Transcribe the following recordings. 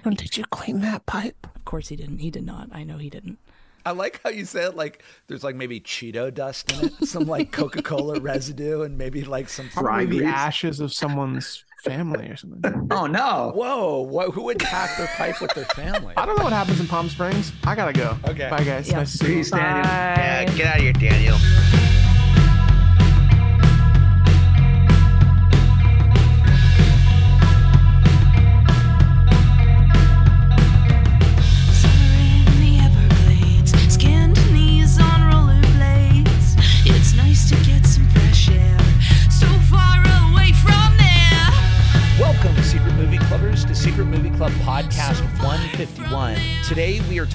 Edwin, did you clean that pipe? Of course he didn't. He did not. I know he didn't. I like how you said like there's like maybe Cheeto dust in it, some like Coca Cola residue, and maybe like some Probably the ashes of someone's family or something. Oh no! Whoa! What, who would pack their pipe with their family? I don't know what happens in Palm Springs. I gotta go. Okay. Bye, guys. Yeah. Nice to see you. Daniel. Yeah, get out of here, Daniel.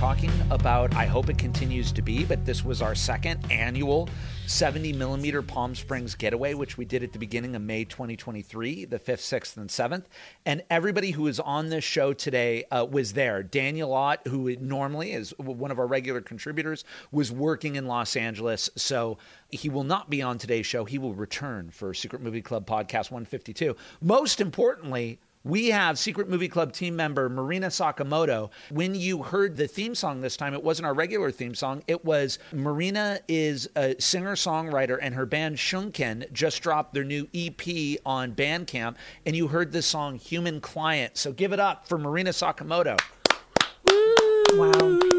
Talking about, I hope it continues to be, but this was our second annual 70 millimeter Palm Springs getaway, which we did at the beginning of May 2023, the 5th, 6th, and 7th. And everybody who is on this show today uh, was there. Daniel Ott, who normally is one of our regular contributors, was working in Los Angeles. So he will not be on today's show. He will return for Secret Movie Club Podcast 152. Most importantly, we have Secret Movie Club team member Marina Sakimoto. When you heard the theme song this time, it wasn't our regular theme song. It was Marina is a singer songwriter, and her band Shunkan just dropped their new EP on Bandcamp, and you heard this song Human Client. So give it up for Marina Sakimoto. Wow.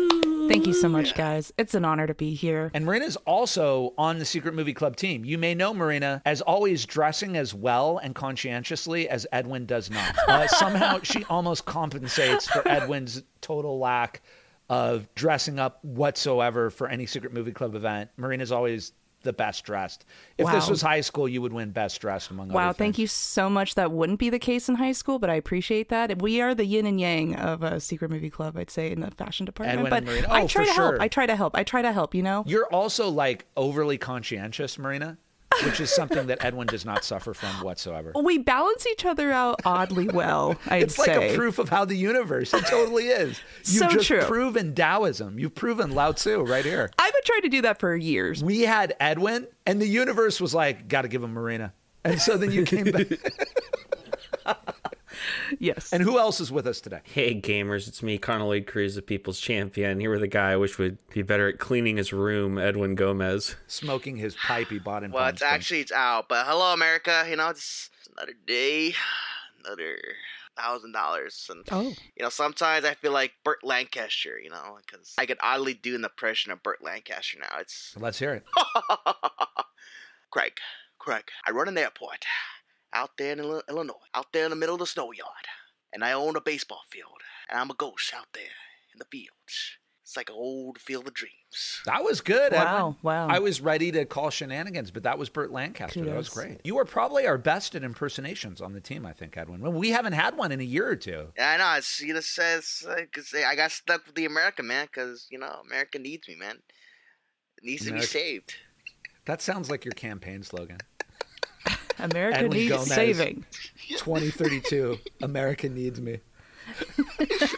Thank you so much, guys. It's an honor to be here. And Marina's also on the Secret Movie Club team. You may know Marina as always dressing as well and conscientiously as Edwin does not. Uh, somehow she almost compensates for Edwin's total lack of dressing up whatsoever for any Secret Movie Club event. Marina's always the best dressed. If this was high school, you would win best dressed among Wow, thank you so much. That wouldn't be the case in high school, but I appreciate that. We are the yin and yang of a secret movie club, I'd say, in the fashion department. But and Marina. I Oh, try for to sure. help. I try to help. I try to help, you know? You're also like overly conscientious, Marina, which is something that Edwin does not suffer from whatsoever. We balance each other out oddly well, I'd It's like say. a proof of how the universe. It totally is. You've So just true. proven Taoism. You've proven Lao Tzu right here. I've been trying to do that for years. We had Edwin, and the universe was like, "Got to give him Marina." And so then you came back. Yes. and who else is with us today? Hey gamers, it's me, Connor Lloyd Crews, the People's Champion. Here with a guy I wish would be better at cleaning his room, Edwin Gomez. Smoking his pipe he bought in. Well, it's actually it's out, but hello, America. You know, it's another day, another thousand dollars, and oh. you know, sometimes I feel like Burt Lancaster. You know, because I could oddly do an impression of Burt Lancaster now. It's Let's hear it. Craig, Craig. I run an airport out there in Illinois, out there in the middle of the snow yard, and I own a baseball field, and I'm a ghost out there in the fields. It's like an old field of dreams. That was good. Wow, Edwin. wow. I was ready to call shenanigans, but that was Burt Lancaster. That was great. You are probably our best at impersonations on the team, I think, Edwin. Well, we haven't had one in a year or two. Yeah, I know. It's, you know, says because I got stuck with the America, man. Because you know, America needs me, man. It needs to be saved. That sounds like your campaign slogan. America Edwin needs Gomez. saving. 2032. America needs me.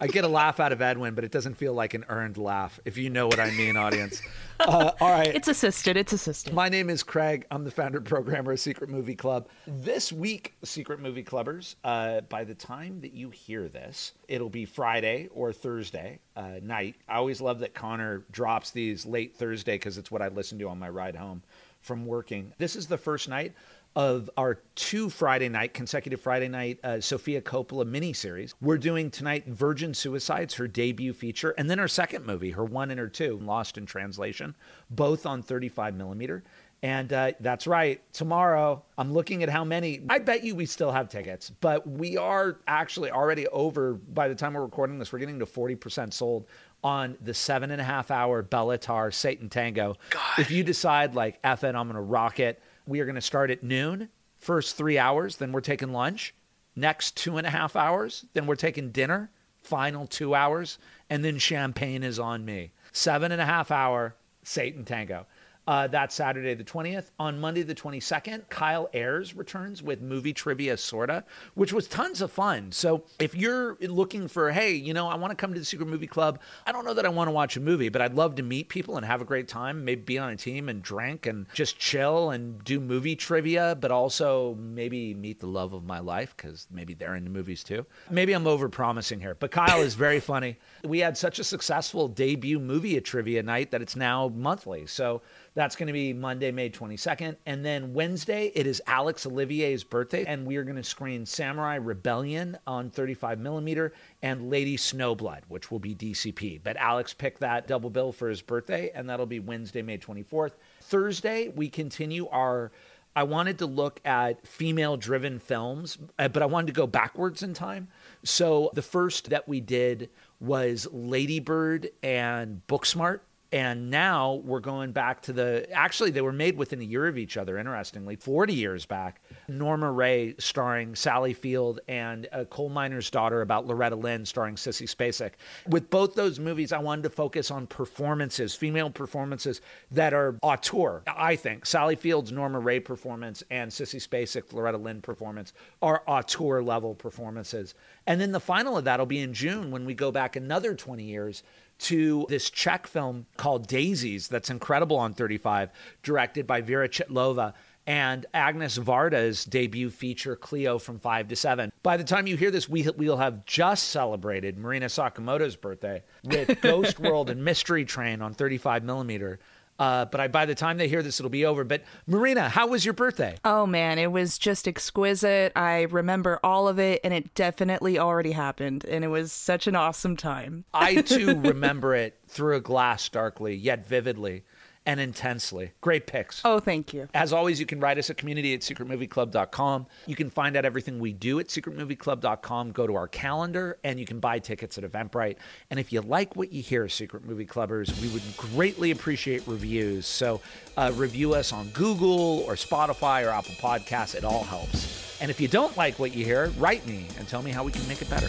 I get a laugh out of Edwin, but it doesn't feel like an earned laugh, if you know what I mean, audience. Uh, all right. It's assisted. It's assisted. My name is Craig. I'm the founder and programmer of Secret Movie Club. This week, Secret Movie Clubbers, uh, by the time that you hear this, it'll be Friday or Thursday uh, night. I always love that Connor drops these late Thursday because it's what I listen to on my ride home from working. This is the first night of our two Friday night, consecutive Friday night, uh, Sofia Coppola miniseries. We're doing tonight Virgin Suicides, her debut feature, and then her second movie, her one and her two, Lost in Translation, both on 35 millimeter. And uh, that's right. Tomorrow, I'm looking at how many. I bet you we still have tickets, but we are actually already over. By the time we're recording this, we're getting to 40% sold on the seven and a half hour Béla Tarr Satan Tango. If you decide, like, F it, I'm going to rock it, we are going to start at noon, first three hours, then we're taking lunch. Next two and a half hours, then we're taking dinner, final two hours, and then champagne is on me. Seven and a half hour Satan Tango. Uh, that's Saturday the 20th. On Monday the 22nd, Kyle Ayers returns with movie trivia sorta, which was tons of fun. So if you're looking for, hey, you know, I want to come to the Secret Movie Club. I don't know that I want to watch a movie, but I'd love to meet people and have a great time. Maybe be on a team and drink and just chill and do movie trivia, but also maybe meet the love of my life because maybe they're into movies too. Maybe I'm over promising here, but Kyle is very funny. We had such a successful debut movie at trivia night that it's now monthly. So that's going to be Monday, May 22nd. And then Wednesday, it is Alex Olivier's birthday, and we are going to screen Samurai Rebellion on 35 millimeter and Lady Snowblood, which will be DCP. But Alex picked that double bill for his birthday, and that'll be Wednesday, May 24th. Thursday, we continue our. I wanted to look at female driven films, uh, but I wanted to go backwards in time. So the first that we did was Ladybird and Booksmart. And now we're going back to the. Actually, they were made within a year of each other, interestingly, 40 years back. Norma Rae starring Sally Field and A Coal Miner's Daughter about Loretta Lynn starring Sissy Spacek. With both those movies, I wanted to focus on performances, female performances that are auteur, I think. Sally Field's Norma Rae performance and Sissy Spacek, Loretta Lynn performance are auteur level performances. And then the final of that will be in June when we go back another 20 years to this Czech film called Daisies that's incredible on 35, directed by Vera Chytilova and Agnes Varda's debut feature, Cleo from 5 to 7. By the time you hear this, we, we'll have just celebrated Marina Sakimoto's birthday with Ghost World and Mystery Train on 35 millimeter. Uh, but I, by the time they hear this, it'll be over. But Marina, how was your birthday? Oh man, it was just exquisite. I remember all of it, and it definitely already happened, and it was such an awesome time. I too remember it through a glass darkly, yet vividly and intensely. Great picks. Oh, thank you. As always, you can write us at community at secretmovieclub.com. You can find out everything we do at secretmovieclub.com. Go to our calendar and you can buy tickets at Eventbrite. And if you like what you hear, Secret Movie Clubbers, we would greatly appreciate reviews. So uh, review us on Google or Spotify or Apple Podcasts. It all helps. And if you don't like what you hear, write me and tell me how we can make it better.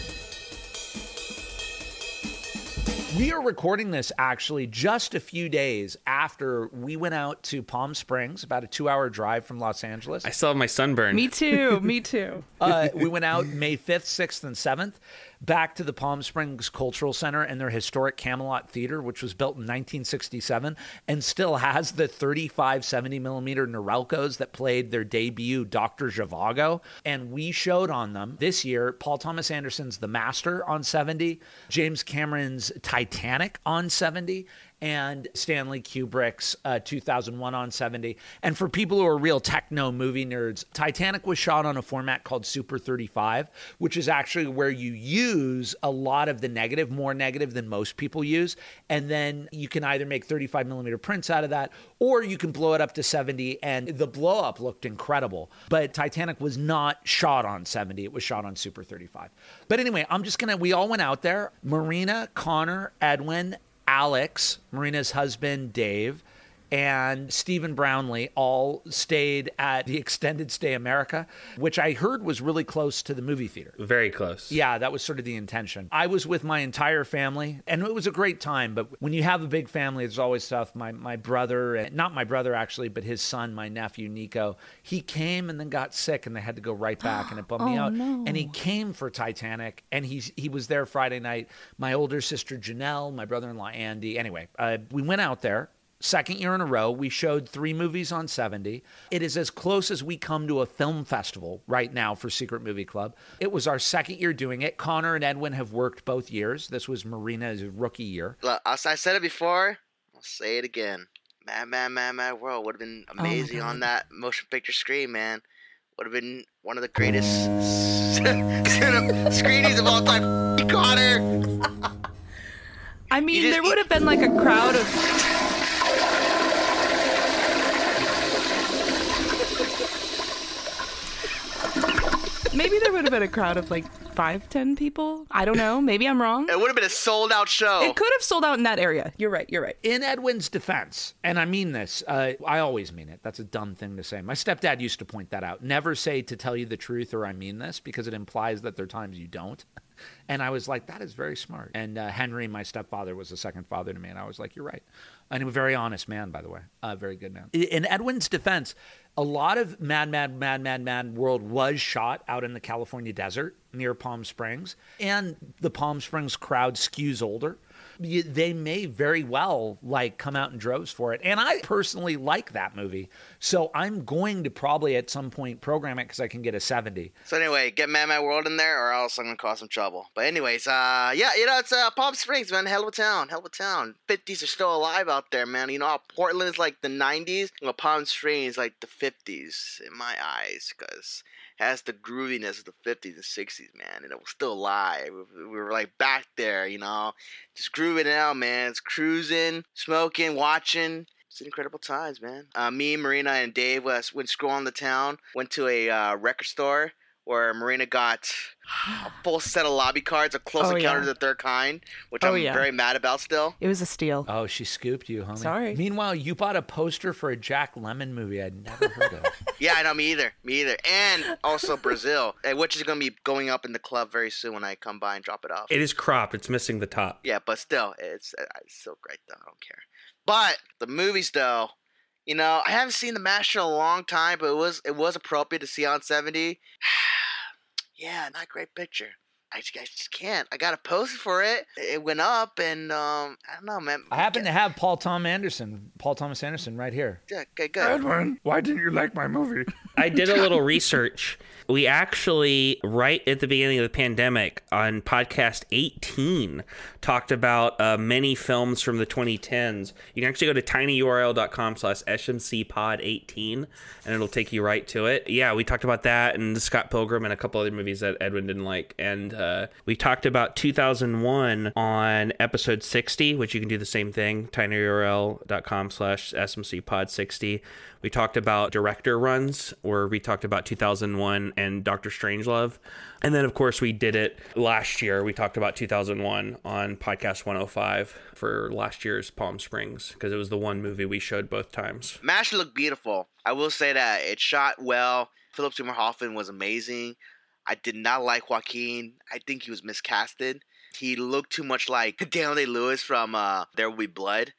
We are recording this actually just a few days after we went out to Palm Springs, about a two hour drive from Los Angeles. I still have my sunburn. Me too. me too. Uh, we went out May 5th, 6th, and 7th back to the Palm Springs Cultural Center and their historic Camelot Theater, which was built in 1967 and still has the 35 70 millimeter Norelcos that played their debut Dr. Zhivago. And we showed on them this year Paul Thomas Anderson's The Master on 70, James Cameron's Titanic on 70, and Stanley Kubrick's uh, 2001 on 70. And for people who are real techno movie nerds, Titanic was shot on a format called Super 35, which is actually where you use a lot of the negative, more negative than most people use. And then you can either make 35 millimeter prints out of that, or you can blow it up to 70. And the blow up looked incredible. But Titanic was not shot on 70, it was shot on Super 35. But anyway, I'm just gonna, we all went out there Marina, Connor, Edwin, Alex, Marina's husband, Dave, and Stephen Brownlee all stayed at the Extended Stay America, which I heard was really close to the movie theater. Very close. Yeah, that was sort of the intention. I was with my entire family, and it was a great time. But when you have a big family, it's always tough. My my brother, and not my brother actually, but his son, my nephew Nico, he came and then got sick, and they had to go right back, and it bummed me Oh, out. no. And he came for Titanic, and he's he was there Friday night. My older sister Janelle, my brother-in-law Andy. Anyway, uh, we went out there. Second year in a row, we showed three movies on 70. It is as close as we come to a film festival right now for Secret Movie Club. It was our second year doing it. Connor and Edwin have worked both years. This was Marina's rookie year. Look, I I said it before. I'll say it again. Mad, Mad, Mad, Mad World would have been oh amazing on that motion picture screen, man. Would have been one of the greatest cinema screenings of all time. Connor. I mean, just- there would have been like a crowd of. Maybe there would have been a crowd of like five, ten people. I don't know. Maybe I'm wrong. It would have been a sold out show. It could have sold out in that area. You're right. You're right. In Edwin's defense, and I mean this, uh, I always mean it. That's a dumb thing to say. My stepdad used to point that out. Never say to tell you the truth or I mean this because it implies that there are times you don't. And I was like, that is very smart. And uh, Henry, my stepfather, was the second father to me. And I was like, you're right. And a very honest man, by the way. A very good man. In Edwin's defense, a lot of Mad, Mad, Mad, Mad, Mad World was shot out in the California desert near Palm Springs. And the Palm Springs crowd skews older they may very well like come out in droves for it. And I personally like that movie. So I'm going to probably at some point program it because I can get a 70. So anyway, get Mad Mad World in there, or else I'm gonna cause some trouble. But anyways, uh, yeah, you know it's uh, Palm Springs, man, hell of a town, hell of a town. Fifties are still alive out there, man. You know Portland is like the '90s, well, Palm Springs is like the '50s in my eyes, because has the grooviness of the '50s and '60s, man, and it was still alive. We we were like back there, you know, just grooving out, man. It's cruising, smoking, watching. It's incredible times, man. Uh, me, Marina, and Dave went scrolling the town. Went to a uh, record store where Marina got a full set of lobby cards, a Close Oh, Encounter yeah. of the Third Kind, which Oh, I'm yeah. very mad about still. It was a steal. Oh, she scooped you, homie. Sorry. Meanwhile, you bought a poster for a Jack Lemmon movie I'd never heard of. Yeah, I know me either, me either, and also Brazil, eh, which is gonna be going up in the club very soon when I come by and drop it off. It is cropped. It's missing the top. Yeah, but still, it's, uh, it's still great though. I don't care. But the movies though, you know, I haven't seen the Master in a long time, but it was it was appropriate to see on seventy. Yeah, not great picture. I just, I just can't. I got a post for it. It went up, and um, I don't know, man. I happen to have Paul Tom Anderson, Paul Thomas Anderson, right here. Yeah, okay, good. Edwin, why didn't you like my movie? I did a little research. We actually, right at the beginning of the pandemic, on podcast 18, talked about uh, many films from the 2010s. You can actually go to tinyurl.com slash smcpod18, and it'll take you right to it. Yeah, we talked about that and Scott Pilgrim and a couple other movies that Edwin didn't like. And uh, we talked about 2001 on episode 60, which you can do the same thing, tinyurl.com slash smcpod60. We talked about director runs, where we talked about 2001 and Doctor Strangelove. And then, of course, we did it last year. We talked about 2001 on podcast 105 for last year's Palm Springs because it was the one movie we showed both times. MASH looked beautiful. I will say that it shot well. Philip Seymour Hoffman was amazing. I did not like Joaquin. I think he was miscasted. He looked too much like Daniel Day Lewis from uh, There Will Be Blood,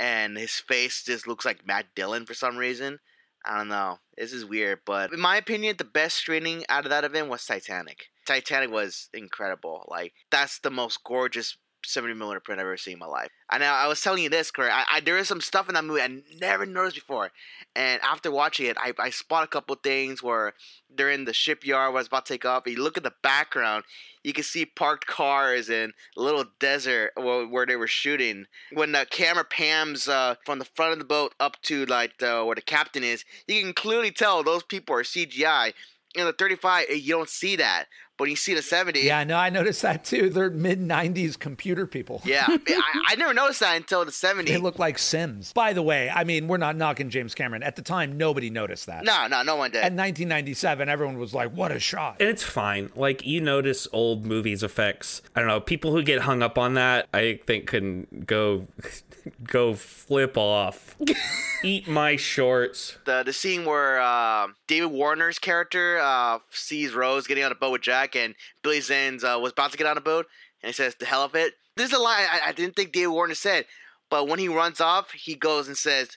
and his face just looks like Matt Dillon for some reason. I don't know. This is weird, but in my opinion, the best screening out of that event was Titanic. Titanic was incredible. Like that's the most gorgeous 70 millimeter print I've ever seen in my life. And I, I was telling you this, Corey. I, I, there is some stuff in that movie I never noticed before. And after watching it, I, I spot a couple things where they're in the shipyard where it's about to take off. And you look at the background, you can see parked cars and a little desert where, where they were shooting. When the camera pans uh, from the front of the boat up to like the, where the captain is, you can clearly tell those people are CGI. In the 35, eh, you don't see that. But when you see the 70, Yeah, no, I noticed that too. They're mid 90s computer people. yeah, I, I never noticed that until the 70s. They look like Sims. By the way, I mean, we're not knocking James Cameron. At the time, nobody noticed that. No, no, no one did. At 1997, everyone was like, what a shot. And it's fine. Like, you notice old movies effects. I don't know. People who get hung up on that, I think, can go. Go flip off. Eat my shorts. the the scene where uh, David Warner's character uh, sees Rose getting on a boat with Jack, and Billy Zane's uh, was about to get on a boat, and he says, "The hell of it." This is a line I, I didn't think David Warner said, but when he runs off, he goes and says, "Like,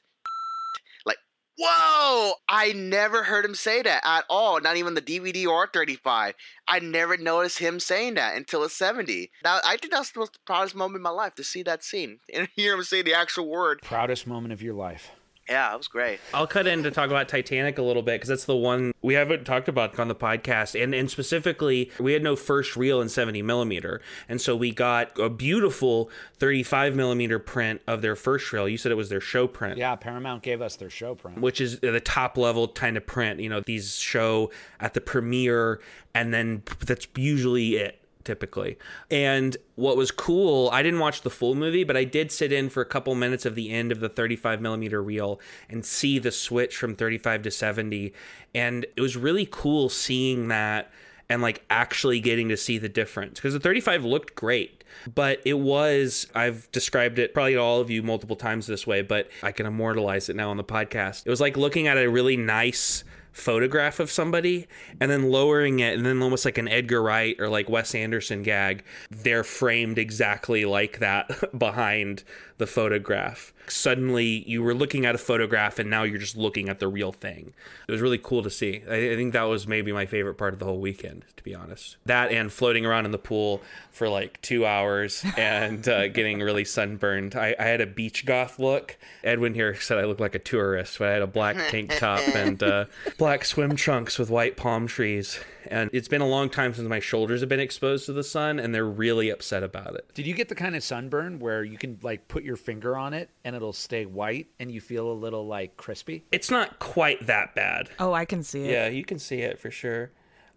whoa!" I never heard him say that at all. Not even the DVD or 35. I never noticed him saying that until it's 70. Now I think that's the most proudest moment in my life to see that scene and hear him say the actual word. Proudest moment of your life. Yeah, it was great. I'll cut in to talk about Titanic a little bit because that's the one we haven't talked about on the podcast. And and specifically, we had no first reel in 70 millimeter. And so we got a beautiful 35 millimeter print of their first reel. You said it was their show print. Yeah, Paramount gave us their show print. Which is the top level kind of print. You know, these show at the premiere, and then that's usually it typically. And what was cool, I didn't watch the full movie, but I did sit in for a couple minutes of the end of the 35 millimeter reel and see the switch from 35 to 70. And it was really cool seeing that and like actually getting to see the difference because the 35 looked great but it was i've described it probably to all of you multiple times this way but i can immortalize it now on the podcast it was like looking at a really nice photograph of somebody and then lowering it and then almost like an Edgar Wright or like Wes Anderson gag they're framed exactly like that behind the photograph. Suddenly you were looking at a photograph and now you're just looking at the real thing. It was really cool to see. I, I think that was maybe my favorite part of the whole weekend to be honest. That and floating around in the pool for like two hours and uh, getting really sunburned. I, I had a beach goth look. Edwin here said I looked like a tourist but I had a black tank top and uh, black swim trunks with white palm trees and it's been a long time since my shoulders have been exposed to the sun and they're really upset about it. Did you get the kind of sunburn where you can like put your finger on it and it'll stay white and you feel a little like crispy? it's not quite that bad. Oh, I can see it. yeah you can see it for sure.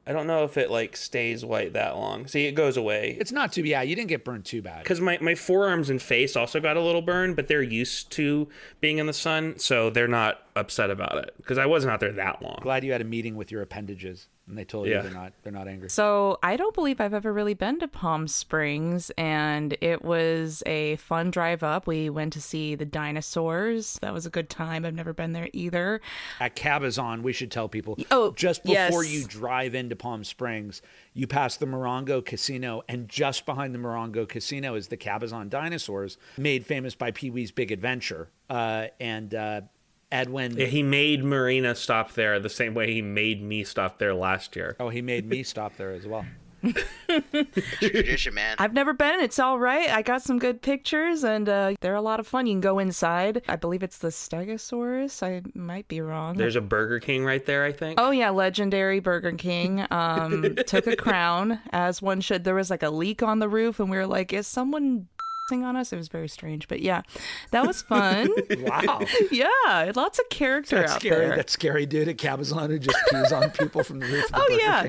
I don't know if it like stays white that long. See it goes away. It's not too yeah, you didn't get burned too bad. because my, my forearms and face also got a little burn but they're used to being in the sun so they're not upset about it. Because i wasn't out there that long. Glad you had a meeting with your appendages and they told you they're not they're not angry. So I don't believe I've ever really been to Palm Springs, and it was a fun drive up. We went to see the dinosaurs. That was a good time. I've never been there either. At Cabazon, we should tell people Oh, just before yes. you drive into Palm Springs, you pass the Morongo Casino, and just behind the Morongo Casino is the Cabazon dinosaurs, made famous by Pee Wee's Big Adventure. Uh, and uh, Edwin, he made marina stop there the same way he made me stop there last year oh, he made me stop there as well. Tradition, man. I've never been. It's all right. I got some good pictures, and uh, they're a lot of fun. You can go inside. I believe it's the Stegosaurus. I might be wrong. there's a burger king right there i think Oh yeah, legendary Burger King. Um, took a crown as one should. There was like a leak on the roof, and we were like, "Is someone on us?" It was very strange, but yeah, that was fun. Wow. yeah, lots of character That out scary, there. that scary dude at Cabazon who just pees on people from the roof of the Oh yeah.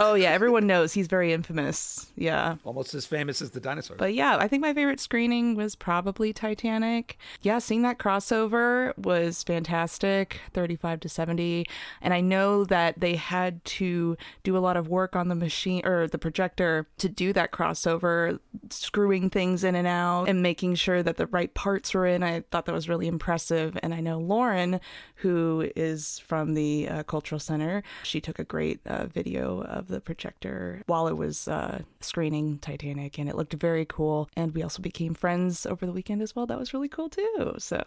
Oh yeah. Everyone knows he's very infamous. Yeah. Almost as famous as the dinosaur. But yeah, I think my favorite screening was probably Titanic. Yeah, seeing that crossover was fantastic, 35 to 70. And I know that they had to do a lot of work on the machine or the projector to do that crossover, screwing things in and out and making sure that the right parts were in. I thought that was really impressive. And I know Lauren, who is from the uh, Cultural Center, she took a great uh, video of the projector while it was uh, screening Titanic, and it looked very cool. And we also became friends over the weekend as well. That was really cool too. So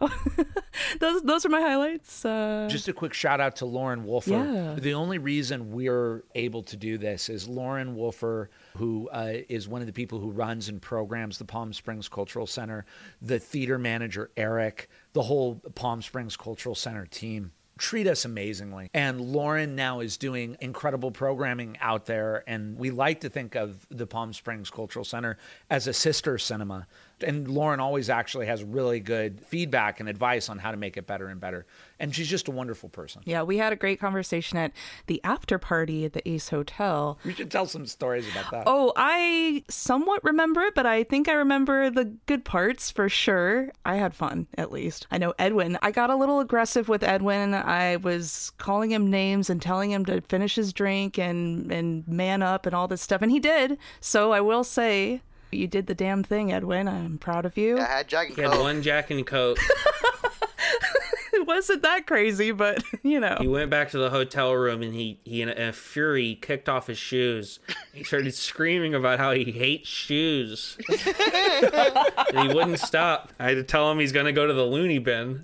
those those are my highlights. Uh, Just a quick shout out to Lauren Wolfer. Yeah. The only reason we're able to do this is Lauren Wolfer, who uh, is one of the people who runs and programs the Palm Springs Cultural Center, the theater manager, Eric, the whole Palm Springs Cultural Center team. Treat us amazingly. And Lauren now is doing incredible programming out there. And we like to think of the Palm Springs Cultural Center as a sister cinema. And Lauren always actually has really good feedback and advice on how to make it better and better. And she's just a wonderful person. yeah, we had a great conversation at the after party at the Ace Hotel. You should tell some stories about that. Oh, I somewhat remember it, but I think I remember the good parts for sure. I had fun, at least. I know Edwin. I got a little aggressive with Edwin. I was calling him names and telling him to finish his drink and and man up and all this stuff, and he did. So I will say, you did the damn thing, Edwin. I'm proud of you. I had Jack and he had one jack and coke It wasn't that crazy, but you know. He went back to the hotel room and he, he in a fury kicked off his shoes. He started screaming about how he hates shoes. and he wouldn't stop. I had to tell him he's going to go to the loony bin.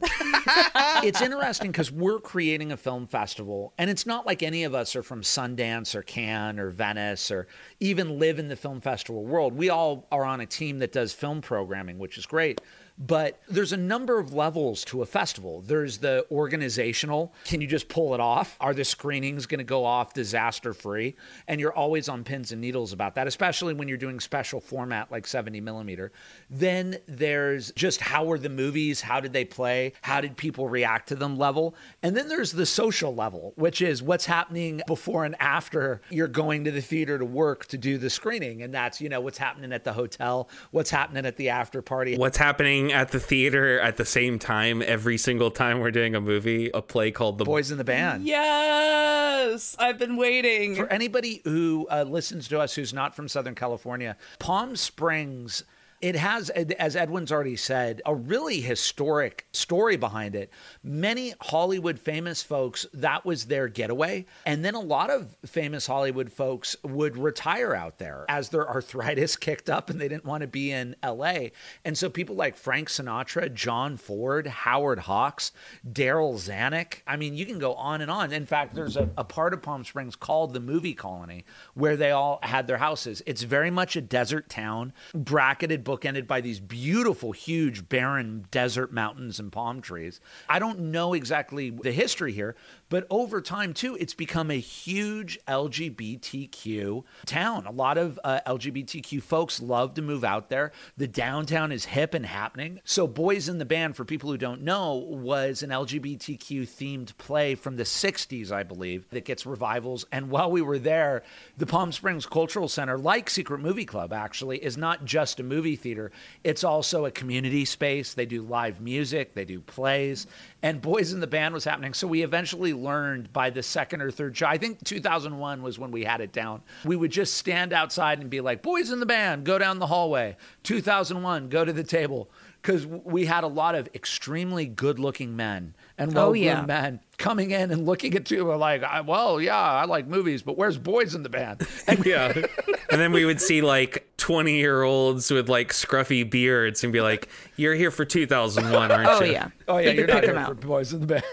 it's interesting because we're creating a film festival, and it's not like any of us are from Sundance or Cannes or Venice or even live in the film festival world. We all are on a team that does film programming, which is great. But there's a number of levels to a festival. There's the organizational. Can you just pull it off? Are the screenings going to go off disaster free? And you're always on pins and needles about that, especially when you're doing special format like 70 millimeter. Then there's just how are the movies? How did they play? How did people react to them level? And then there's the social level, which is what's happening before and after you're going to the theater to work to do the screening. And that's, you know, what's happening at the hotel, what's happening at the after party. What's happening playing at the theater at the same time every single time we're doing a movie, a play called The Boys in the Band. Yes, I've been waiting. For anybody who uh, listens to us who's not from Southern California, Palm Springs. It has, as Edwin's already said, a really historic story behind it. Many Hollywood famous folks, that was their getaway. And then a lot of famous Hollywood folks would retire out there as their arthritis kicked up and they didn't want to be in LA. And so people like Frank Sinatra, John Ford, Howard Hawks, Darryl Zanuck. I mean, you can go on and on. In fact, there's a, a part of Palm Springs called the Movie Colony where they all had their houses. It's very much a desert town, bracketed bookended by these beautiful, huge, barren desert mountains and palm trees. I don't know exactly the history here, but over time, too, it's become a huge LGBTQ town. A lot of uh, LGBTQ folks love to move out there. The downtown is hip and happening. So, Boys in the Band, for people who don't know, was an LGBTQ themed play from the 60s, I believe, that gets revivals. And while we were there, the Palm Springs Cultural Center, like Secret Movie Club, actually, is not just a movie theater, it's also a community space. They do live music, they do plays, and Boys in the Band was happening. So we eventually learned by the second or third show, I think 2001 was when we had it down. We would just stand outside and be like, Boys in the Band, go down the hallway. 2001, go to the table. Because we had a lot of extremely good looking men and well Oh, yeah. men coming in and looking at you and like, I- well, yeah, I like movies, but where's Boys in the Band? And yeah. and then we would see like 20 year olds with like scruffy beards and be like, You're here for 2001, aren't Oh you? yeah. Oh yeah, You you're could not pick here 'em for out. boys in the band.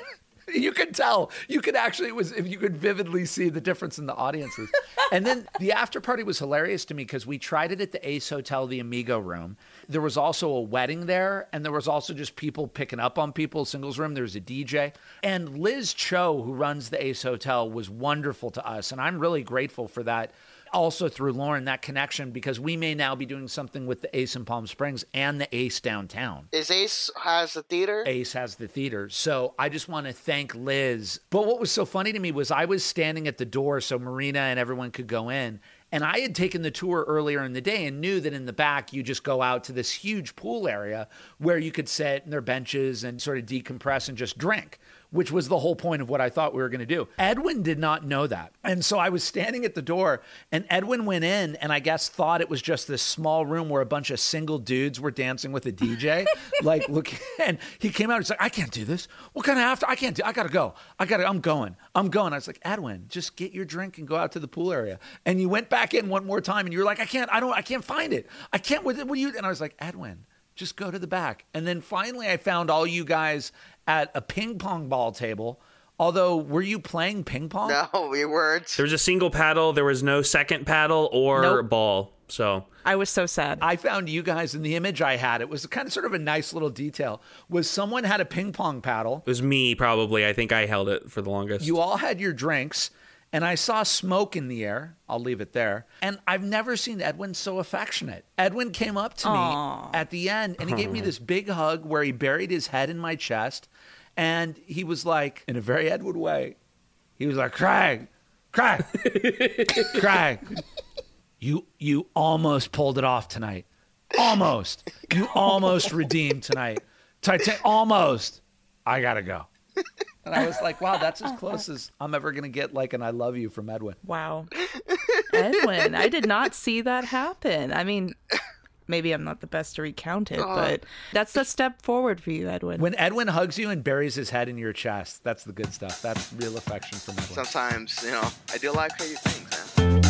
You could tell. You could actually it was if you could vividly see the difference in the audiences. and then the after party was hilarious to me because we tried it at the Ace Hotel, the Amigo room. There was also a wedding there, and there was also just people picking up on people. Singles room. There was a DJ, and Liz Cho, who runs the Ace Hotel, was wonderful to us, and I'm really grateful for that also through Lauren that connection because we may now be doing something with the Ace in Palm Springs and the Ace downtown. Is Ace has the theater? Ace has the theater. So I just want to thank Liz. But what was so funny to me was I was standing at the door so Marina and everyone could go in. And I had taken the tour earlier in the day and knew that in the back you just go out to this huge pool area where you could sit in their benches and sort of decompress and just drink, which was the whole point of what I thought we were going to do. Edwin did not know that. And so I was standing at the door and Edwin went in and I guess thought it was just this small room where a bunch of single dudes were dancing with a DJ. like, look, and he came out. He's like, I can't do this. What kind of after? I can't do. I gotta go. I gotta. I'm going. I'm going. I was like, Edwin, just get your drink and go out to the pool area. And you went back in one more time, and you were like, I can't. I don't. I can't find it. I can't. What, what do you? And I was like, Edwin, just go to the back. And then finally, I found all you guys at a ping pong ball table. Although, were you playing ping pong? No, we weren't. There was a single paddle, there was no second paddle or Nope. ball. So I was so sad. I found you guys in the image I had. It was kind of sort of a nice little detail. Was someone had a ping pong paddle? it was me, probably. I think I held it for the longest. You all had your drinks, and I saw smoke in the air. I'll leave it there. And I've never seen Edwin so affectionate. Edwin came up to Aw. me at the end and he gave me hmm. this big hug where he buried his head in my chest. And he was like, in a very Edward way, he was like, Craig, Craig, Craig, you you almost pulled it off tonight. Almost. You almost redeemed tonight. Titan- almost. I gotta go. And I was like, wow, that's as close as I'm ever gonna get like an I love you from Edwin. wow. Edwin, I did not see that happen. I mean, maybe I'm not the best to recount it, but that's a step forward for you, Edwin. When Edwin hugs you and buries his head in your chest, that's the good stuff. That's real affection from Edwin. Sometimes, you know, I do a lot of crazy things, man.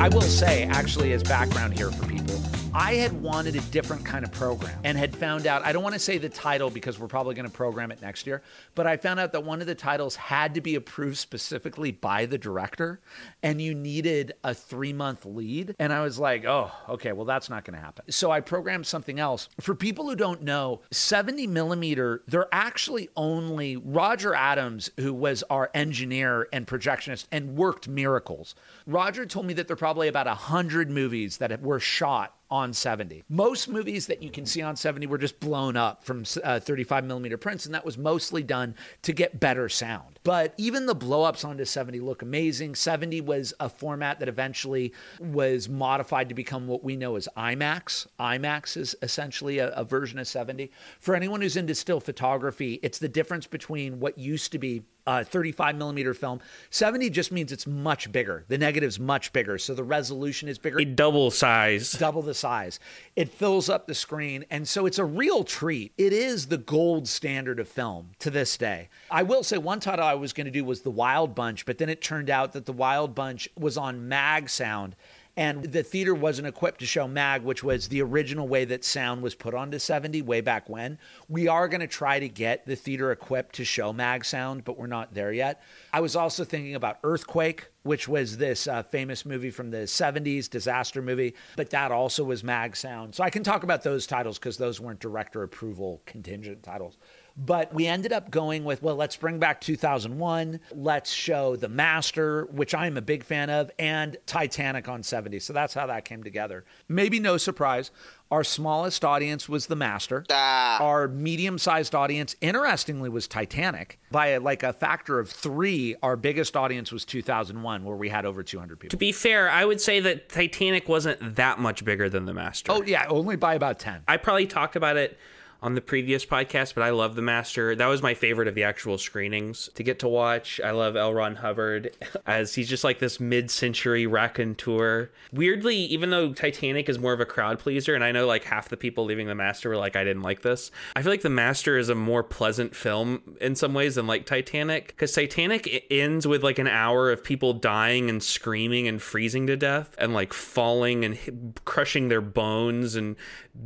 I will say, actually, as background here for people, I had wanted a different kind of program and had found out, I don't want to say the title because we're probably going to program it next year, but I found out that one of the titles had to be approved specifically by the director and you needed a three month lead. And I was like, oh, okay, well, that's not going to happen. So I programmed something else. For people who don't know, 70 millimeter, they're actually only Roger Adams, who was our engineer and projectionist and worked miracles. Roger told me that there are probably about 100 movies that were shot on 70. Most movies that you can see on 70 were just blown up from uh, 35 millimeter prints, and that was mostly done to get better sound. But even the blow ups onto 70 look amazing. 70 was a format that eventually was modified to become what we know as IMAX. IMAX is essentially a, a version of 70. For anyone who's into still photography, it's the difference between what used to be a 35 millimeter film. 70 just means it's much bigger. The negative's much bigger. So the resolution is bigger A double size. double the size. It fills up the screen. And so it's a real treat. It is the gold standard of film to this day. I will say one title I was going to do was The Wild Bunch, but then it turned out that The Wild Bunch was on Mag Sound. And the theater wasn't equipped to show MAG, which was the original way that sound was put onto 70 way back when. We are going to try to get the theater equipped to show MAG sound, but we're not there yet. I was also thinking about Earthquake, which was this uh, famous movie from the 70s, disaster movie, but that also was MAG sound. So I can talk about those titles because those weren't director approval contingent titles. But we ended up going with, well, let's bring back 2001. Let's show The Master, which I am a big fan of, and Titanic on 70. So that's how that came together. Maybe no surprise. Our smallest audience was The Master. Ah. Our medium sized audience, interestingly, was Titanic. By like a factor of three, our biggest audience was 2001, where we had over 200 people. To be fair, I would say that Titanic wasn't that much bigger than The Master. Oh, yeah, only by about 10. I probably talked about it on the previous podcast, but I love The Master. That was my favorite of the actual screenings to get to watch. I love L. Ron Hubbard as he's just like this mid century raconteur. Weirdly, even though Titanic is more of a crowd pleaser, and I know like half the people leaving The Master were like, I didn't like this, I feel like The Master is a more pleasant film in some ways than like Titanic because Titanic it ends with like an hour of people dying and screaming and freezing to death and like falling and crushing their bones and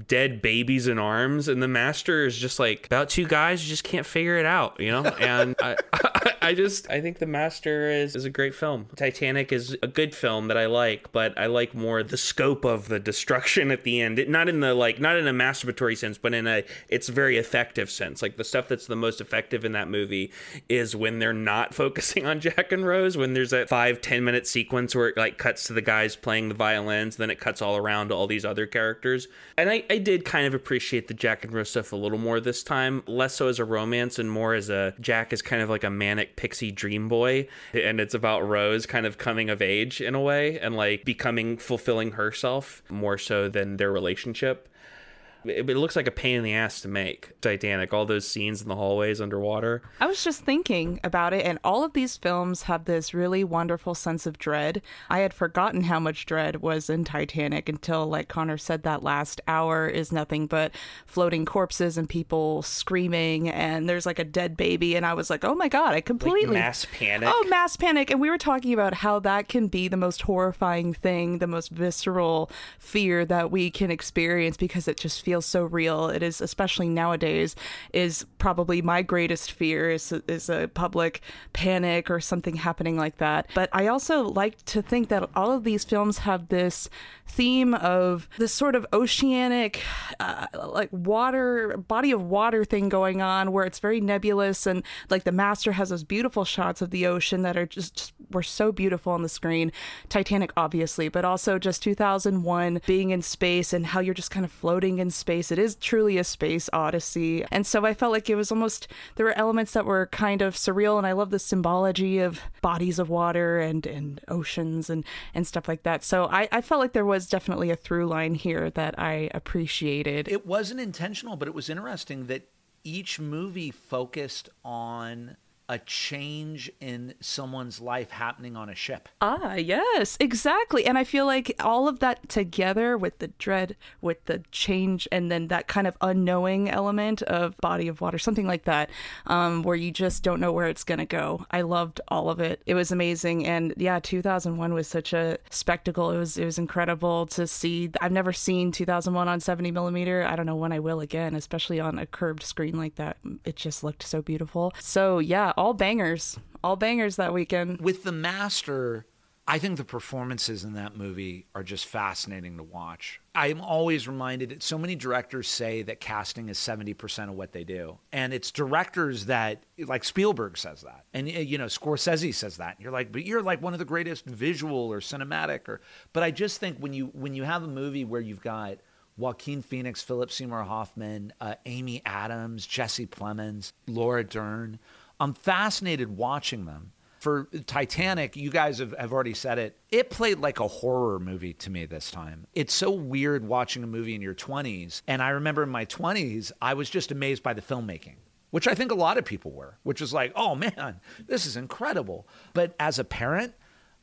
dead babies in arms and the master is just like about two guys just can't figure it out you know? And I, I just i think the master is, is a great film. Titanic is a good film that i like but i like more the scope of the destruction at the end. It, not in the like not in a masturbatory sense but in a it's very effective sense. Like the stuff that's the most effective in that movie is when they're not focusing on jack and rose when there's a five ten minute sequence where it like cuts to the guys playing the violins then it cuts all around to all these other characters. And I, I did kind of appreciate the Jack and Rose stuff a little more this time, less so as a romance and more as a Jack is kind of like a manic pixie dream boy, and it's about Rose kind of coming of age in a way and like becoming fulfilling herself more so than their relationship. It, it looks like a pain in the ass to make Titanic. All those scenes in the hallways underwater. I was just thinking about it, and all of these films have this really wonderful sense of dread. I had forgotten how much dread was in Titanic until, like Connor said, that last hour is nothing but floating corpses and people screaming, and there's like a dead baby, and I was like, oh my god, I completely. mass panic. Oh, mass panic. And we were talking about how that can be the most horrifying thing, the most visceral fear that we can experience because it just feels so real. It is, especially nowadays, is probably my greatest fear is, is a public panic or something happening like that. But I also like to think that all of these films have this theme of this sort of oceanic, uh, like water, body of water thing going on where it's very nebulous and like the master has those beautiful shots of the ocean that are just, just were so beautiful on the screen. Titanic, obviously, but also just 2001 being in space and how you're just kind of floating in space. It is truly a space odyssey. And so I felt like it was almost, there were elements that were kind of surreal. And I love the symbology of bodies of water and, and oceans and, and stuff like that. So I, I felt like there was definitely a through line here that I appreciated. It wasn't intentional, but it was interesting that each movie focused on a change in someone's life happening on a ship. Ah, yes, exactly. And I feel like all of that together with the dread, with the change, and then that kind of unknowing element of body of water, something like that, um, where you just don't know where it's going to go. I loved all of it. It was amazing. And yeah, 2001 was such a spectacle. It was, it was incredible to see. I've never seen 2001 on 70 millimeter. I don't know when I will again, especially on a curved screen like that. It just looked so beautiful. So yeah, all bangers, all bangers that weekend. With The Master, I think the performances in that movie are just fascinating to watch. I'm always reminded that so many directors say that casting is 70% of what they do. And it's directors that like Spielberg says that. And you know, Scorsese says that. And you're like, "But you're like one of the greatest visual or cinematic or but I just think when you when you have a movie where you've got Joaquin Phoenix, Philip Seymour Hoffman, uh, Amy Adams, Jesse Plemons, Laura Dern, I'm fascinated watching them. For Titanic, you guys have, have already said it. It played like a horror movie to me this time. It's so weird watching a movie in your 20s. And I remember in my 20s, I was just amazed by the filmmaking which I think a lot of people were, which was like, oh man, this is incredible. But as a parent,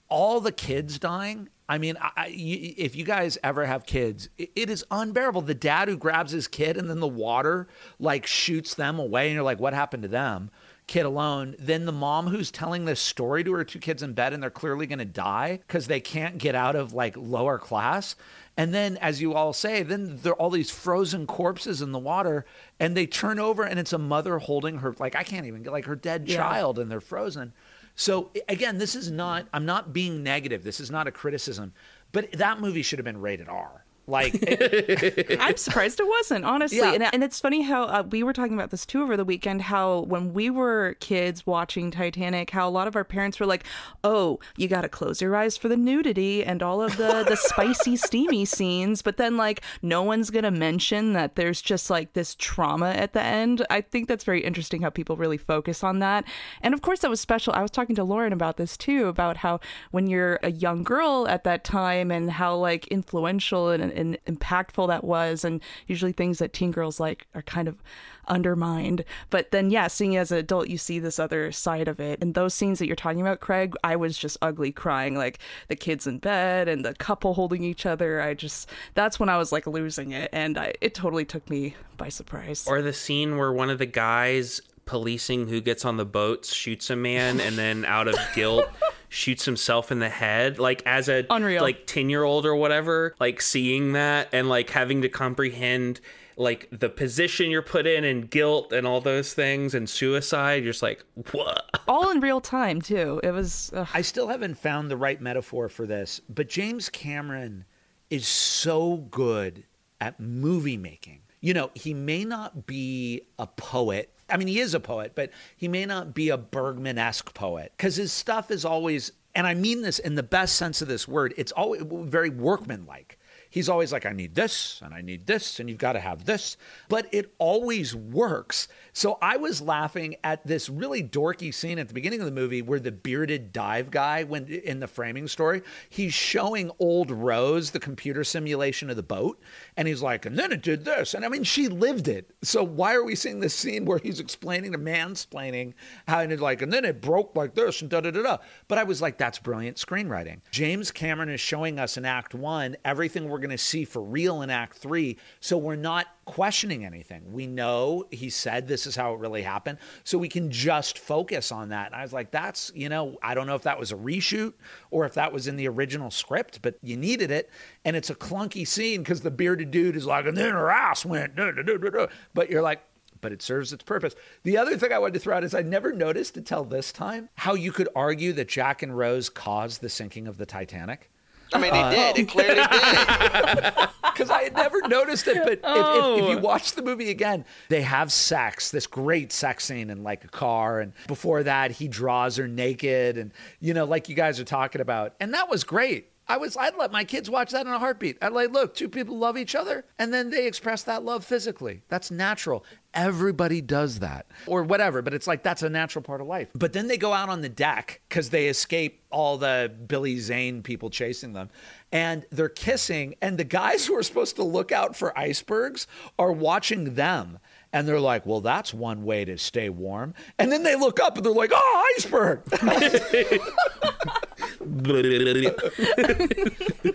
all the kids dying. I mean, I, I- if you guys ever have kids, it, it is unbearable. The dad who grabs his kid and then the water like shoots them away, and you're like, what happened to them? Kid alone. Then the mom who's telling this story to her two kids in bed, and they're clearly going to die because they can't get out of like lower class. And then, as you all say, then there are all these frozen corpses in the water, and they turn over, and it's a mother holding her, like, I can't even get, like, her dead Yeah. child, and they're frozen. So, again, this is not, I'm not being negative. This is not a criticism, but that movie should have been rated R. Like, I'm surprised it wasn't, honestly. Yeah. And, and it's funny how uh, we were talking about this too over the weekend. How when we were kids watching Titanic, how a lot of our parents were like, "Oh, you got to close your eyes for the nudity and all of the the spicy, steamy scenes," but then like no one's gonna mention that there's just like this trauma at the end. I think that's very interesting how people really focus on that. And of course, that was special. I was talking to Lauren about this too, about how when you're a young girl at that time and how like influential and, and impactful that was, and usually things that teen girls like are kind of undermined. But then, yeah, seeing it as an adult, you see this other side of it. And those scenes that you're talking about, Craig, I was just ugly crying, like the kids in bed and the couple holding each other. I just, that's when I was like losing it. And I, it totally took me by surprise. Or the scene where one of the guys policing who gets on the boats shoots a man and then out of guilt shoots himself in the head like as a Unreal. like 10 year old or whatever like seeing that and like having to comprehend like the position you're put in and guilt and all those things and suicide you're just like what all in real time, too. It was, ugh. I still haven't found the right metaphor for this, but James Cameron is so good at movie making. You know, he may not be a poet. I mean, he is a poet, but he may not be a Bergman esque poet because his stuff is always, and I mean this in the best sense of this word, it's always very workmanlike. He's always like, I need this and I need this, and you've got to have this. But it always works. So I was laughing at this really dorky scene at the beginning of the movie where the bearded dive guy, when in the framing story, he's showing old Rose the computer simulation of the boat. And he's like, and then it did this. And I mean, she lived it. So why are we seeing this scene where he's explaining to mansplaining how and it's like, and then it broke like this and da da da da. But I was like, that's brilliant screenwriting. James Cameron is showing us in Act One everything we're going to see for real in Act Three. So we're not questioning anything. We know he said this is how it really happened. So we can just focus on that. And I was like, that's, you know, I don't know if that was a reshoot or if that was in the original script, but you needed it. And it's a clunky scene because the bearded dude is like, and then her ass went, da, da, da. but you're like, but it serves its purpose. The other thing I wanted to throw out is I never noticed until this time how you could argue that Jack and Rose caused the sinking of the Titanic. I mean, they uh-huh. did. It clearly did. because I had never noticed it. But if, if, if you oh. watch the movie again, they have sex, this great sex scene in like a car. And before that, he draws her naked. And, you know, like you guys are talking about. And that was great. I was, I'd let my kids watch that in a heartbeat. I'd like, look, two people love each other and then they express that love physically. That's natural. Everybody does that or whatever, but it's like that's a natural part of life. But then they go out on the deck because they escape all the Billy Zane people chasing them and they're kissing. And the guys who are supposed to look out for icebergs are watching them. And they're like, well, that's one way to stay warm. And then they look up and they're like, oh, iceberg.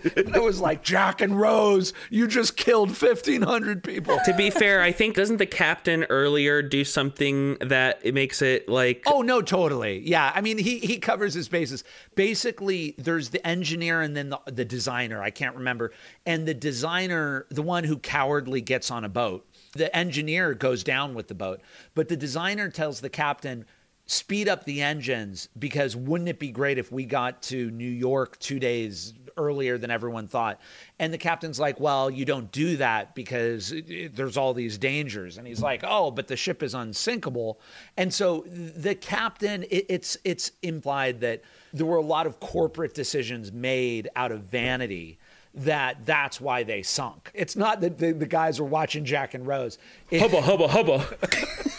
it was like, Jack and Rose, you just killed 1,500 people. to be fair i think doesn't the captain earlier do something that it makes it like Oh no, totally. Yeah, I mean he he covers his bases. Basically, there's the engineer and then the, the designer. I can't remember. And the designer, the one who cowardly gets on a boat. The engineer goes down with the boat, but the designer tells the captain, "Speed up the engines because wouldn't it be great if we got to New York two days earlier than everyone thought. And the captain's like, well, you don't do that because it- it- there's all these dangers. And he's like, oh, but the ship is unsinkable. And so the captain, it, it's it's implied that there were a lot of corporate decisions made out of vanity that that's why they sunk. It's not that the, the guys were watching Jack and Rose. It- Hubba hubba hubba.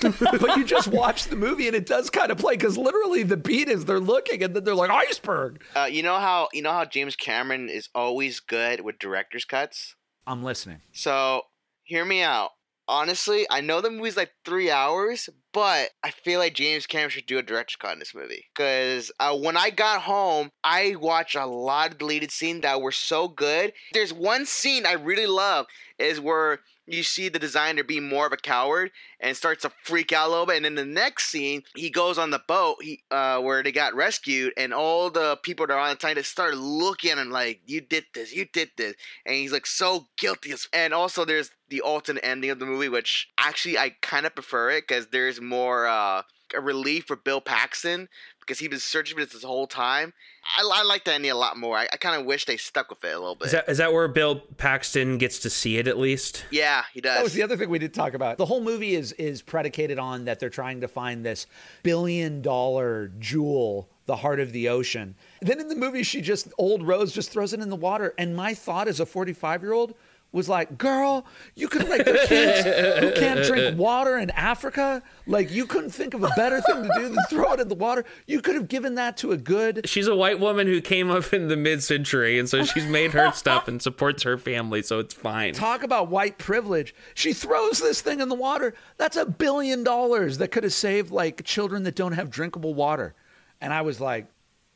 but you just watch the movie and it does kind of play because literally the beat is they're looking and then they're like iceberg. Uh, you know how you know how James Cameron is always good with director's cuts. I'm listening. So hear me out. Honestly, I know the movie's like three hours, but I feel like James Cameron should do a director's cut in this movie. Because uh, when I got home, I watched a lot of deleted scenes that were so good. There's one scene I really love is where you see the designer be more of a coward and starts to freak out a little bit. And then the next scene, he goes on the boat he, uh, where they got rescued, and all the people that are on the they start looking at him like, "You did this, you did this," and he's like so guilty. And also, there's the alternate ending of the movie, which actually I kind of prefer it because there's more uh, a relief for Bill Paxton because he was searching for this this whole time. I, I like that ending a lot more. I, I kind of wish they stuck with it a little bit. Is that is that where Bill Paxton gets to see it at least? yeah, he does. That was the other thing we did talk about. The whole movie is is predicated on that they're trying to find this billion dollar jewel, the heart of the ocean. then in the movie, she just old Rose just throws it in the water. And my thought as a 45 year old was like, girl, you could like the kids who can't drink water in Africa. Like you couldn't think of a better thing to do than throw it in the water. You could have given that to a good She's a white woman who came up in the mid century, and so she's made her stuff and supports her family, so it's fine. Talk about white privilege. She throws this thing in the water. That's a billion dollars that could have saved like children that don't have drinkable water. And I was like,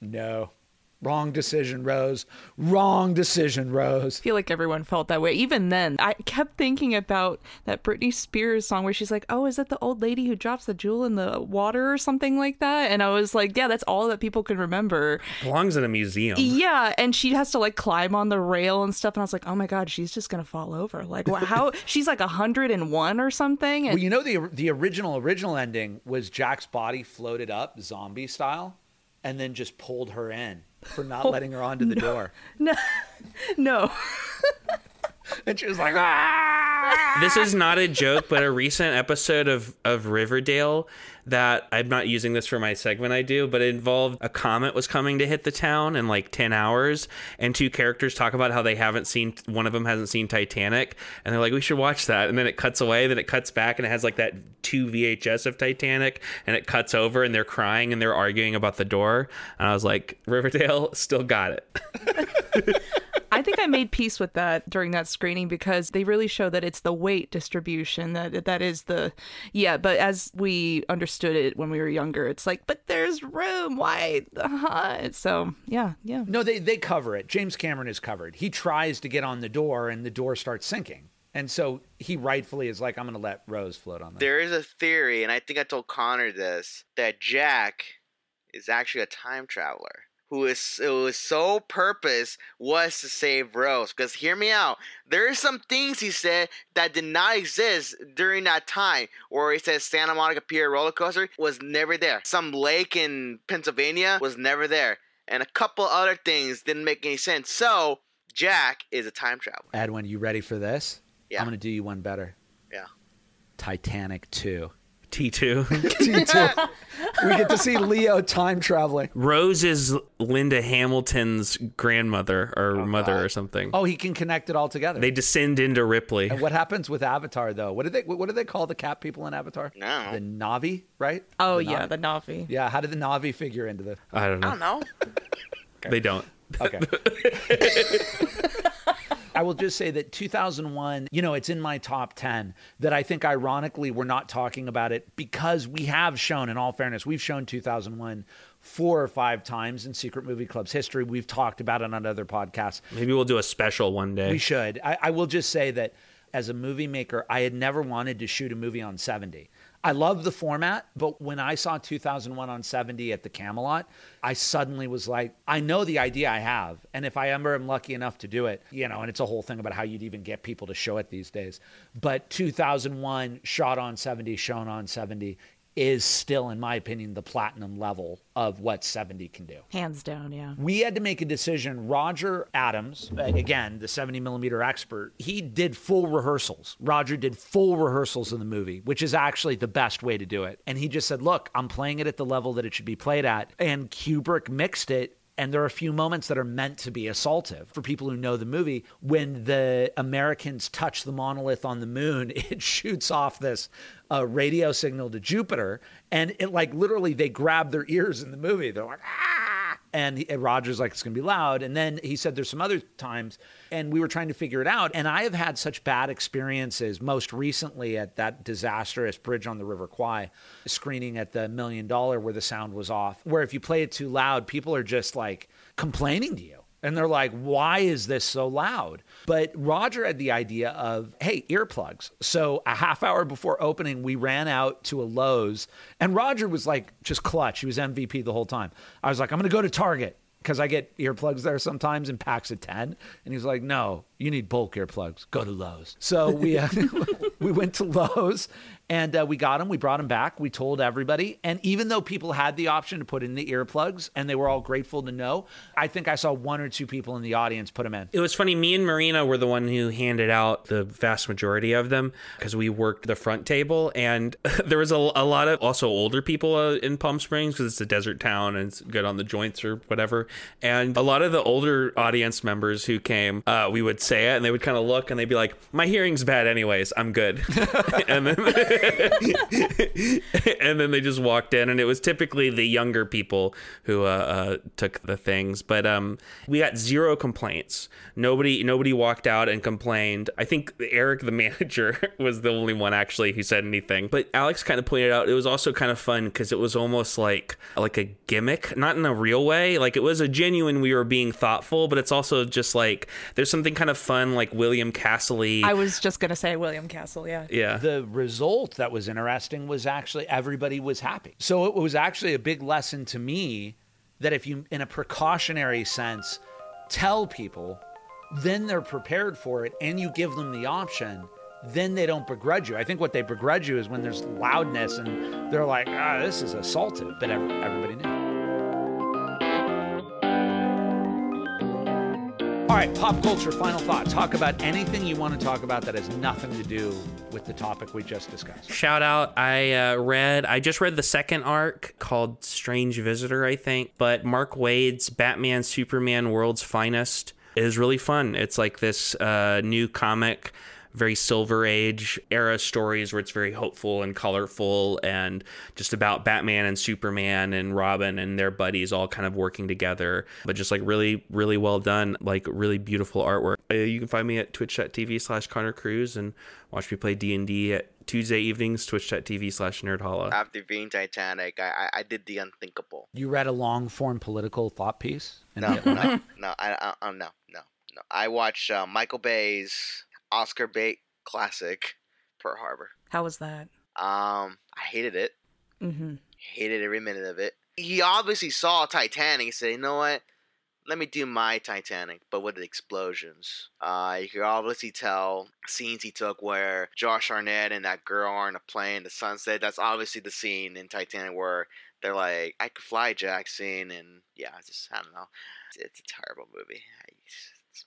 no. Wrong decision, Rose. Wrong decision, Rose. I feel like everyone felt that way. Even then, I kept thinking about that Britney Spears song where she's like, "Oh, is that the old lady who drops the jewel in the water or something like that?" And I was like, "Yeah, that's all that people can remember." Belongs in a museum. Yeah, and she has to like climb on the rail and stuff. And I was like, "Oh my god, she's just gonna fall over." Like, wha- how she's like hundred and one or something. And Well, you know the the original original ending was Jack's body floated up zombie style, and then just pulled her in for not letting her onto the door. no, no. And she was like, ah. this is not a joke, but a recent episode of, of Riverdale that I'm not using this for my segment I do, but it involved a comet was coming to hit the town in like 10 hours. And two characters talk about how they haven't seen, one of them hasn't seen Titanic. And they're like, we should watch that. And then it cuts away, then it cuts back and it has like that two VHS of Titanic. And it cuts over and they're crying and they're arguing about the door. And I was like, Riverdale still got it. I think I made peace with that during that screening because they really show that it's the weight distribution that that is the yeah. But as we understood it when we were younger, it's like, but there's room. Why? Uh-huh. So yeah, yeah. No, they they cover it. James Cameron is covered. He tries to get on the door, and the door starts sinking. And so he rightfully is like, I'm going to let Rose float on there. There is a theory, and I think I told Connor this, that Jack is actually a time traveler who is whose sole purpose was to save Rose. Because hear me out, there are some things he said that did not exist during that time. Where he said Santa Monica Pier roller coaster was never there. Some lake in Pennsylvania was never there, and a couple other things didn't make any sense. So Jack is a time traveler. Edwin, you ready for this? Yeah. I'm going to do you one better. Yeah. Titanic 2. T2. T2. we get to see Leo time traveling. Rose is Linda Hamilton's grandmother or oh, mother or something. Oh, he can connect it all together. They descend into Ripley. and what happens with Avatar though? What do they what do they call the cat people in Avatar? No. The Navi, right? Oh The yeah, Na'vi? the Navi. Yeah, how did the Navi figure into the I don't know. I don't know. They don't. Okay. I will just say that 2001, you know, it's in my top 10 that I think ironically we're not talking about it because we have shown, in all fairness, we've shown 2001 four or five times in Secret Movie Club's history. We've talked about it on other podcasts. Maybe we'll do a special one day. We should. I, I will just say that as a movie maker, I had never wanted to shoot a movie on 70. I love the format, but when I saw 2001 on 70 at the Camelot, I suddenly was like, I know the idea I have. And if I ever am lucky enough to do it, you know, and it's a whole thing about how you'd even get people to show it these days. But 2001 shot on 70, shown on 70 is still, in my opinion, the platinum level of what 70 can do Hands down, yeah. we had to make a decision. Roger Adams, again, the 70 millimeter expert, he did full rehearsals. Roger did full rehearsals in the movie, which is actually the best way to do it. And he just said, Look, I'm playing it at the level that it should be played at. And Kubrick mixed it And there are a few moments that are meant to be assaultive for people who know the movie. When the Americans touch the monolith on the moon, it shoots off this uh, radio signal to Jupiter. And it like literally they grab their ears in the movie. They're like, ah! And, and Roger's like, it's going to be loud. And then he said there's some other times, and we were trying to figure it out. And I have had such bad experiences, most recently at that disastrous Bridge on the River Kwai screening at the Million Dollar where the sound was off, where if you play it too loud, people are just like complaining to you. And they're like, why is this so loud? But Roger had the idea of, hey, earplugs. So a half hour before opening, we ran out to a Lowe's, and Roger was like, just clutch. He was MVP the whole time. I was like, I'm going to go to Target because I get earplugs there sometimes in packs of 10. And he was like, no, you need bulk earplugs. Go to Lowe's. So we, uh, we went to Lowe's and uh, we got them. We brought them back. We told everybody. And even though people had the option to put in the earplugs and they were all grateful to know, I think I saw one or two people in the audience put them in. It was funny. Me and Marina were the one who handed out the vast majority of them because we worked the front table, and there was a, a lot of also older people uh, in Palm Springs because it's a desert town and it's good on the joints or whatever. And a lot of the older audience members who came, uh, we would say it, and they would kind of look and they'd be like, "My hearing's bad, anyways. I'm good." and then and then they just walked in, and it was typically the younger people who uh, uh, took the things. But um, we got zero complaints. Nobody, nobody walked out and complained. I think Eric, the manager, was the only one actually who said anything. But Alex kind of pointed out it was also kind of fun because it was almost like like a gimmick, not in a real way. Like it was a genuine. We were being thoughtful, but it's also just like there's something kind of fun, like William Castle. I was just gonna say William Castle. Yeah. yeah. The result that was interesting was actually everybody was happy. So it was actually a big lesson to me that if you, in a precautionary sense, tell people, then they're prepared for it and you give them the option, then they don't begrudge you. I think what they begrudge you is when there's loudness and they're like, ah, this is assaulted, but everybody knew. All right, pop culture, final thought. Talk about anything you want to talk about that has nothing to do with the topic we just discussed. Shout out! I uh, read. I just read the second arc called "Strange Visitor," I think. But Mark Waid's Batman Superman World's Finest is really fun. It's like this uh, new comic very silver age era stories where it's very hopeful and colorful and just about Batman and Superman and Robin and their buddies all kind of working together but just like really really well done like really beautiful artwork uh, you can find me at twitch.tv slash Connor Crews and watch me play D&D at Tuesday evenings twitch.tv slash nerd hollow After being Titanic, I, I I did the unthinkable. You read a long form political thought piece? No, no, no, I, I, I no, no, no. I watched uh, Michael Bay's Oscar bait classic, Pearl Harbor. How was that? Um, I hated it. Mm-hmm. Hated every minute of it. He obviously saw Titanic and said, "You know what? Let me do my Titanic, but with the explosions." Uh, you can obviously tell scenes he took where Josh Hartnett and that girl are in a plane, the sunset. That's obviously the scene in Titanic where they're like, "I could fly, Jack." Scene, and yeah, it's just I don't know. It's, it's a terrible movie. I,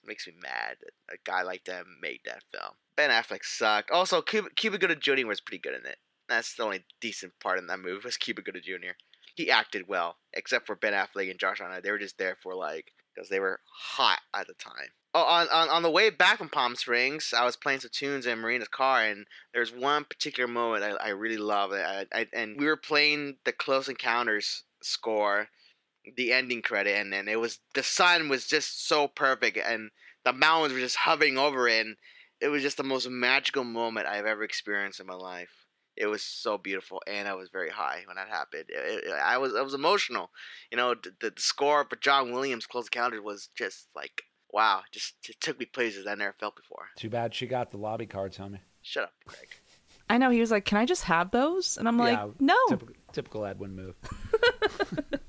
makes me mad that a guy like that made that film. Ben Affleck sucked. Also, Cuba, Cuba Gooding Jr. was pretty good in it. That's the only decent part in that movie was Cuba Gooding Jr. He acted well, except for Ben Affleck and Josh Hartnett. They were just there for like because they were hot at the time. Oh, on, on on the way back from Palm Springs, I was playing some tunes in Marina's car, and there's one particular moment I, I really love. I, I, and we were playing the Close Encounters score, the ending credit, and, and it was the sun was just so perfect, and the mountains were just hovering over it, and it was just the most magical moment I've ever experienced in my life. It was so beautiful, and I was very high when that happened. It- it- I was I was emotional. You know, the, the, the score for John Williams' Close Encounters was just like wow, just it took me places I never felt before. Too bad she got the lobby cards, homie. Shut up, Greg. I know he was like, "Can I just have those?" And I'm like, Yeah, "No." Typical, typical Edwin move.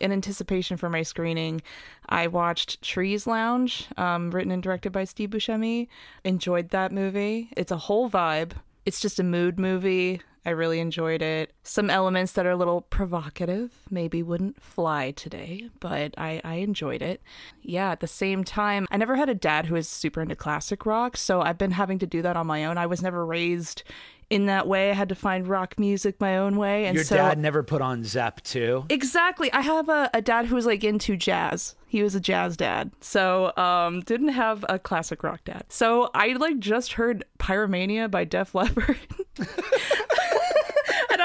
in anticipation for my screening, I watched Trees Lounge, um, written and directed by Steve Buscemi. Enjoyed that movie. It's a whole vibe. It's just a mood movie. I really enjoyed it. Some elements that are a little provocative maybe wouldn't fly today, but I, I enjoyed it. Yeah, at the same time, I never had a dad who was super into classic rock, so I've been having to do that on my own. I was never raised in that way. I had to find rock music my own way. And Your so dad never put on Zepp too. Exactly. I have a, a dad who was like into jazz. He was a jazz dad. So um didn't have a classic rock dad. So I like just heard Pyromania by Def Leppard.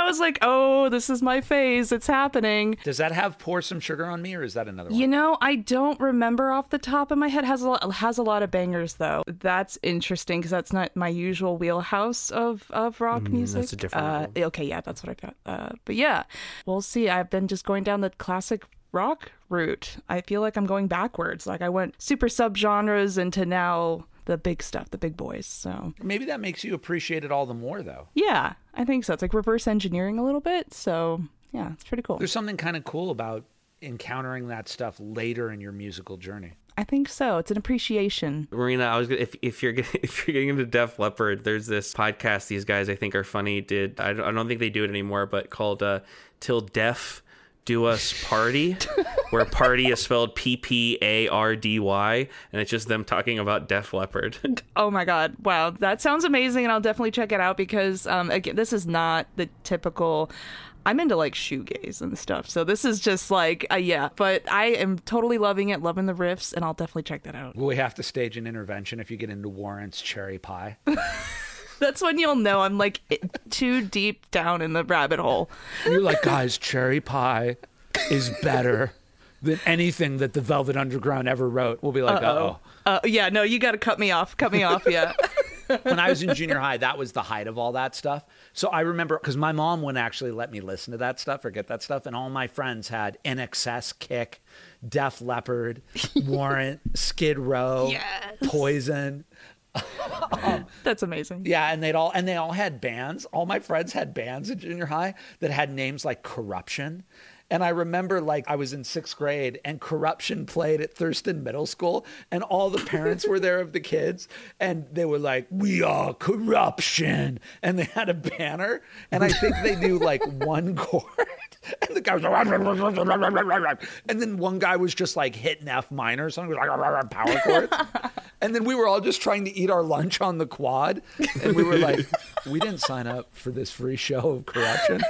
was like, "Oh, this is my phase. It's happening." Does that have pour some sugar on me, or is that another one? You know, I don't remember off the top of my head. has a lot, has a lot of bangers though. That's interesting because that's not my usual wheelhouse of of rock music. that's a different Uh, okay, yeah, that's what I got. Uh, but yeah, we'll see. I've been just going down the classic rock route. I feel like I'm going backwards. Like I went super subgenres into now the big stuff, the big boys. So Maybe that makes you appreciate it all the more, though. yeah, I think so. It's like reverse engineering a little bit. So yeah, it's pretty cool. There's something kind of cool about encountering that stuff later in your musical journey. I think so. It's an appreciation. Marina, I was gonna, if if you're get- if you're getting into Def Leppard, there's this podcast these guys I think are funny. Did I don't, I don't think they do it anymore, but called uh, Till Deaf Do Us Party, where party is spelled P P A R D Y, and it's just them talking about Def Leppard. Oh my god! Wow, that sounds amazing, and I'll definitely check it out because um, again, this is not the typical. I'm into like shoegaze and stuff, so this is just like uh, yeah. But I am totally loving it, loving the riffs, and I'll definitely check that out. Will we have to stage an intervention if you get into Warrant's Cherry Pie? That's when you'll know I'm like too deep down in the rabbit hole. You're like, guys, Cherry Pie is better than anything that the Velvet Underground ever wrote. We'll be like, oh. Uh, yeah, no, you got to cut me off. Cut me off. Yeah. when I was in junior high, that was the height of all that stuff. So I remember because my mom wouldn't actually let me listen to that stuff or get that stuff, and all my friends had INXS, Kick, Def Leppard, Warrant, Skid Row, Yes. Poison. That's amazing. Yeah, and they'd all and they all had bands. All my friends had bands in junior high that had names like Corruption. And I remember like I was in sixth grade and Corruption played at Thurston Middle School, and all the parents were there of the kids, and they were like, "We are Corruption," and they had a banner, and I think they knew like one chord, and the guy was like, and then one guy was just like hitting F minor, something was like power chords. And then we were all just trying to eat our lunch on the quad. And we were like, we didn't sign up for this free show of corruption.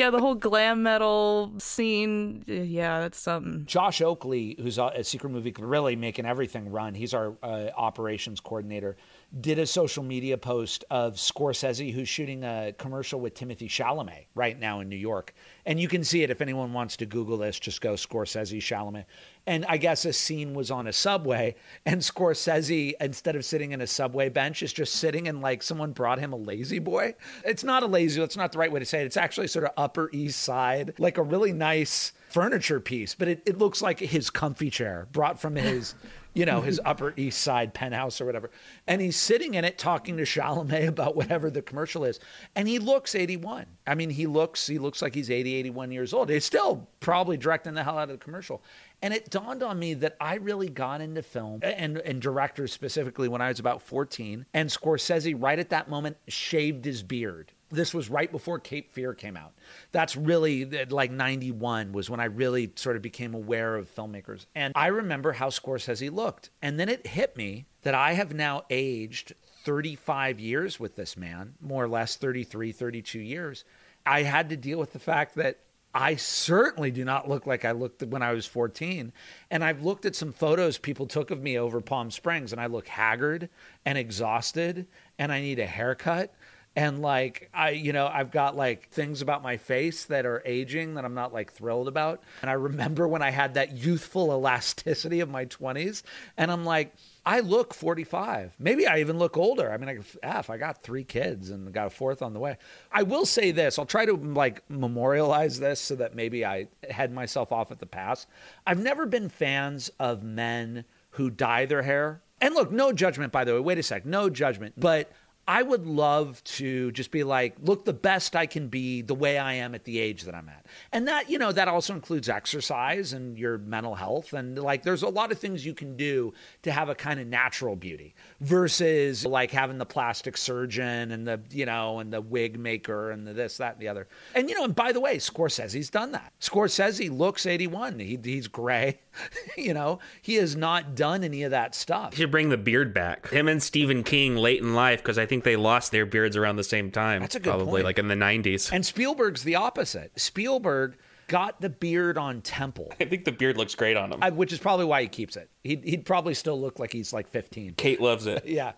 Yeah, the whole glam metal scene. Yeah, that's something. Josh Oakley, who's a Secret Movie really making everything run, he's our uh, operations coordinator, did a social media post of Scorsese, who's shooting a commercial with Timothée Chalamet right now in New York. And you can see it if anyone wants to Google this, just go Scorsese Chalamet. And I guess a scene was on a subway, and Scorsese, instead of sitting in a subway bench, is just sitting in like someone brought him a lazy boy. It's not a lazy, that's not the right way to say it. It's actually sort of Upper East Side, like a really nice furniture piece, but it, it looks like his comfy chair brought from his, you know, his Upper East Side penthouse or whatever. And he's sitting in it talking to Chalamet about whatever the commercial is. And he looks 81. I mean, he looks he looks like he's 80, 81 years old. He's still probably directing the hell out of the commercial. And it dawned on me that I really got into film and, and directors specifically when I was about 14. And Scorsese, right at that moment, shaved his beard. This was right before Cape Fear came out. That's really like 91 was when I really sort of became aware of filmmakers. And I remember how Scorsese looked. And then it hit me that I have now aged 35 years with this man, more or less 33, 32 years. I had to deal with the fact that I certainly do not look like I looked when I was 14. And I've looked at some photos people took of me over Palm Springs, and I look haggard and exhausted, and I need a haircut. And like, I, you know, I've got like things about my face that are aging that I'm not like thrilled about. And I remember when I had that youthful elasticity of my 20s, and I'm like, I look 45. Maybe I even look older. I mean, I, if I got three kids and got a fourth on the way. I will say this. I'll try to like memorialize this so that maybe I head myself off at the pass. I've never been fans of men who dye their hair. And look, no judgment, by the way. Wait a sec. No judgment. But I would love to just be like, look the best I can be the way I am at the age that I'm at. And that, you know, that also includes exercise and your mental health. And like, there's a lot of things you can do to have a kind of natural beauty versus like having the plastic surgeon and the, you know, and the wig maker and the this, that, and the other. And, you know, and by the way, Scorsese's done that. Scorsese looks 81. He, he's gray. you know, he has not done any of that stuff. He should bring the beard back. Him and Stephen King late in life, because I think they lost their beards around the same time. That's a good Probably point. like in the 90s. And Spielberg's the opposite. Spielberg got the beard on Temple, I think the beard looks great on him. I- which is probably why he keeps it. He'd, he'd probably still look like he's like 15. Kate loves it. Yeah.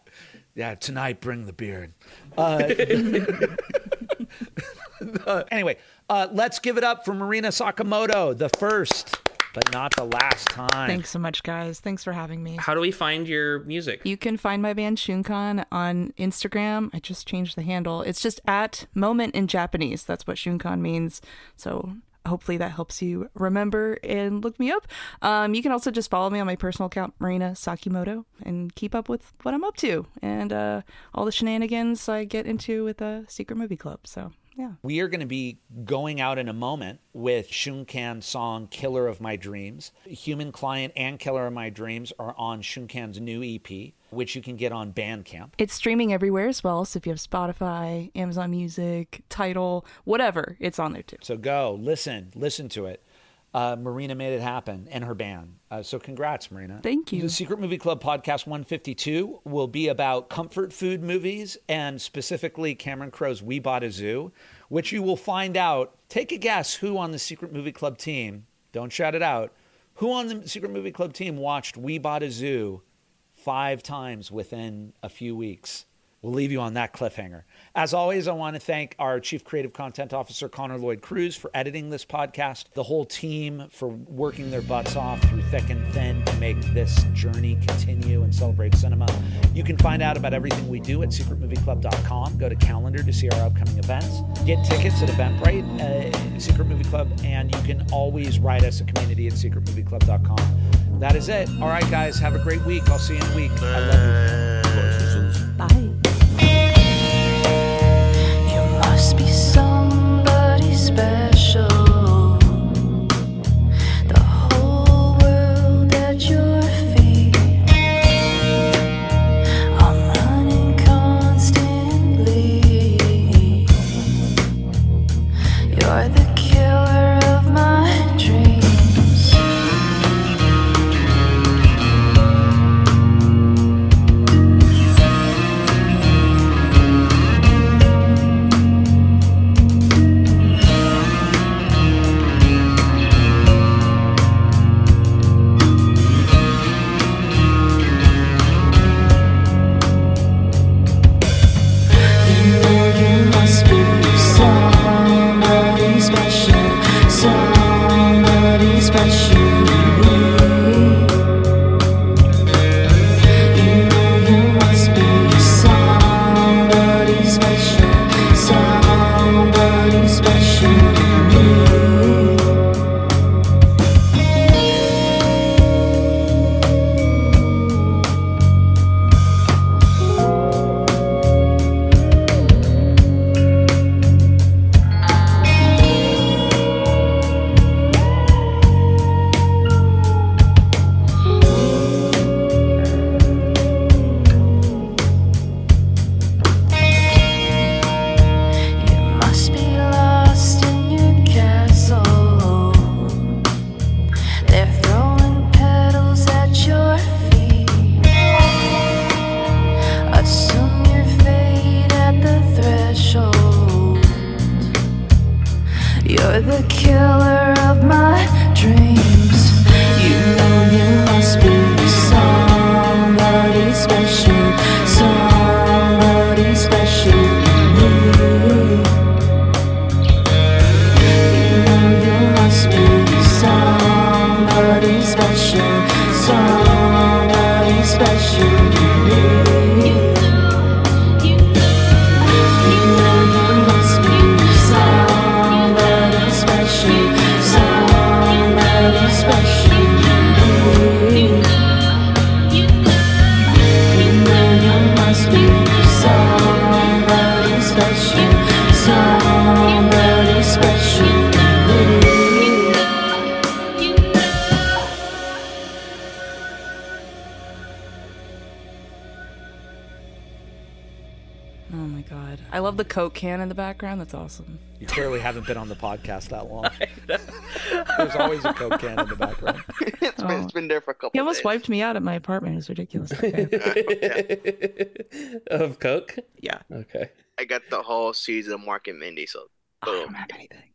Yeah, tonight bring the beard. Uh, uh, anyway, uh, let's give it up for Marina Sakimoto, the first, but not the last time. Thanks so much, guys. Thanks for having me. How do we find your music? You can find my band Shunkan on Instagram. I just changed the handle. It's just at moment in Japanese. That's what Shunkan means. So hopefully that helps you remember and look me up. Um, you can also just follow me on my personal account, Marina Sakimoto, and keep up with what I'm up to and uh, all the shenanigans I get into with a secret movie club. So yeah. We are going to be going out in a moment with Shunkan's song Killer of My Dreams. Human Client and Killer of My Dreams are on Shunkan's new EP, which you can get on Bandcamp. It's streaming everywhere as well. So if you have Spotify, Amazon Music, Tidal, whatever, it's on there too. So go, listen, listen to it. Uh, Marina made it happen and her band. Uh, so congrats, Marina. Thank you. The Secret Movie Club podcast 152 will be about comfort food movies and specifically Cameron Crowe's We Bought a Zoo, which you will find out. Take a guess who on the Secret Movie Club team, don't shout it out, who on the Secret Movie Club team watched We Bought a Zoo five times within a few weeks. We'll leave you on that cliffhanger. As always, I want to thank our Chief Creative Content Officer, Connor Lloyd Crews, for editing this podcast, the whole team for working their butts off through thick and thin to make this journey continue and celebrate cinema. You can find out about everything we do at secretmovieclub.com. Go to calendar to see our upcoming events. Get tickets at Eventbrite, uh, Secret Movie Club, and you can always write us a community at secretmovieclub.com. That is it. All right, guys, have a great week. I'll see you in a week. I love That's awesome. You clearly haven't been on the podcast that long. There's always a Coke can in the background. it's, been, it's been there for a couple He almost days. wiped me out at my apartment. It was ridiculous. Okay. of Coke. yeah. Okay. I got the whole season of Mork and Mindy, so oh, I don't have anything.